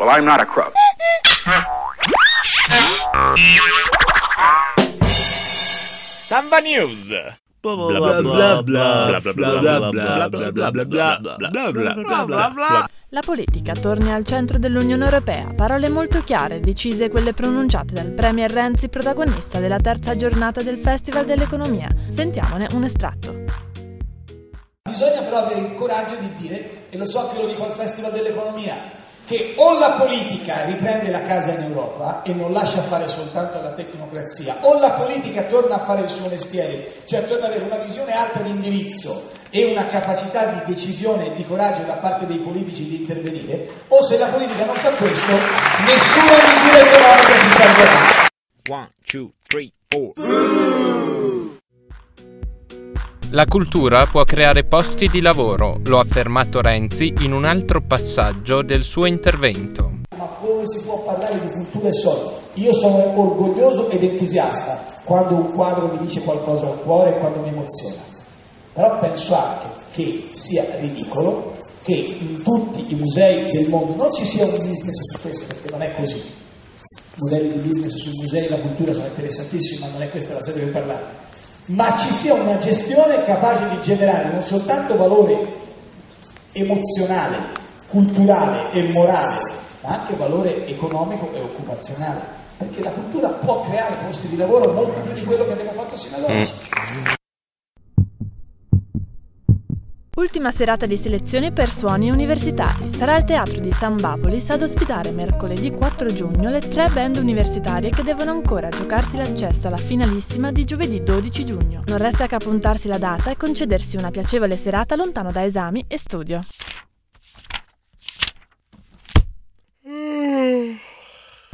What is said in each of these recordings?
Well, I'm not a crook. Samba News. La politica torna al centro dell'Unione Europea. Parole molto chiare, decise quelle pronunciate dal Premier Renzi, protagonista della terza giornata del Festival dell'Economia. Sentiamone un estratto. Bisogna però avere il coraggio di dire, e lo so che lo dico al Festival dell'Economia, che o la politica riprende la casa in Europa e non lascia fare soltanto alla tecnocrazia, o la politica torna a fare il suo mestiere, cioè torna ad avere una visione alta di indirizzo e una capacità di decisione e di coraggio da parte dei politici di intervenire, o se la politica non fa questo, nessuna misura economica ci salverà. One, two, three, four. La cultura può creare posti di lavoro, lo ha affermato Renzi in un altro passaggio del suo intervento. Ma come si può parlare di cultura e soldi? Io sono orgoglioso ed entusiasta quando un quadro mi dice qualcosa al cuore e quando mi emoziona. Però penso anche che sia ridicolo che in tutti i musei del mondo non ci sia un business su questo, perché non è così. I modelli di business sui musei e la cultura sono interessantissimi, ma non è questa la sede per parlare. Ma ci sia una gestione capace di generare non soltanto valore emozionale, culturale e morale, ma anche valore economico e occupazionale. Perché la cultura può creare posti di lavoro molto più di quello che abbiamo fatto sino ad oggi. Ultima serata di selezione per suoni universitari. Sarà il Teatro di San Bapolis ad ospitare mercoledì 4 giugno le tre band universitarie che devono ancora giocarsi l'accesso alla finalissima di giovedì 12 giugno. Non resta che appuntarsi la data e concedersi una piacevole serata lontano da esami e studio.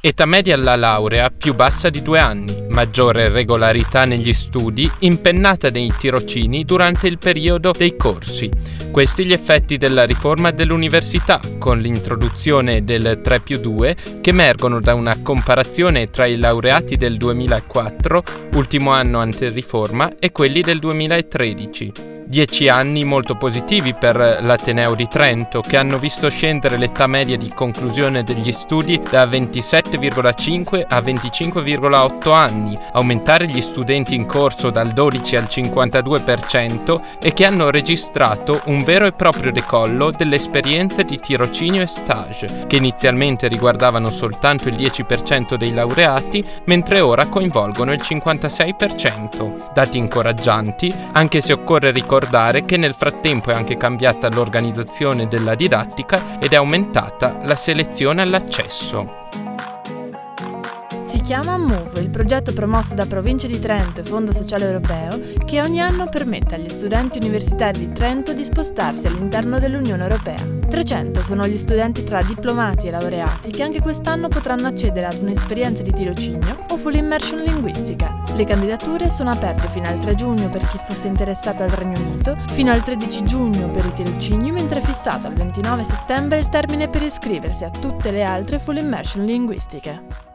Età media alla laurea più bassa di due anni, maggiore regolarità negli studi, impennata nei tirocini durante il periodo dei corsi. Questi gli effetti della riforma dell'università, con l'introduzione del 3 più 2, che emergono da una comparazione tra i laureati del 2004, ultimo anno ante riforma, e quelli del 2013. Dieci anni molto positivi per l'Ateneo di Trento, che hanno visto scendere l'età media di conclusione degli studi da 27,5 a 25,8 anni, aumentare gli studenti in corso dal 12 al 52% e che hanno registrato un vero e proprio decollo delle esperienze di tirocinio e stage, che inizialmente riguardavano soltanto il 10% dei laureati, mentre ora coinvolgono il 56%. Dati incoraggianti, anche se occorre ricordare ricordare che nel frattempo è anche cambiata l'organizzazione della didattica ed è aumentata la selezione all'accesso. Si chiama MOVE, il progetto promosso da Provincia di Trento e Fondo Sociale Europeo, che ogni anno permette agli studenti universitari di Trento di spostarsi all'interno dell'Unione Europea. 300 sono gli studenti tra diplomati e laureati che anche quest'anno potranno accedere ad un'esperienza di tirocinio o full immersion linguistica. Le candidature sono aperte fino al 3 giugno per chi fosse interessato al Regno Unito, fino al 13 giugno per i tirocini, mentre è fissato al 29 settembre il termine per iscriversi a tutte le altre full immersion linguistiche.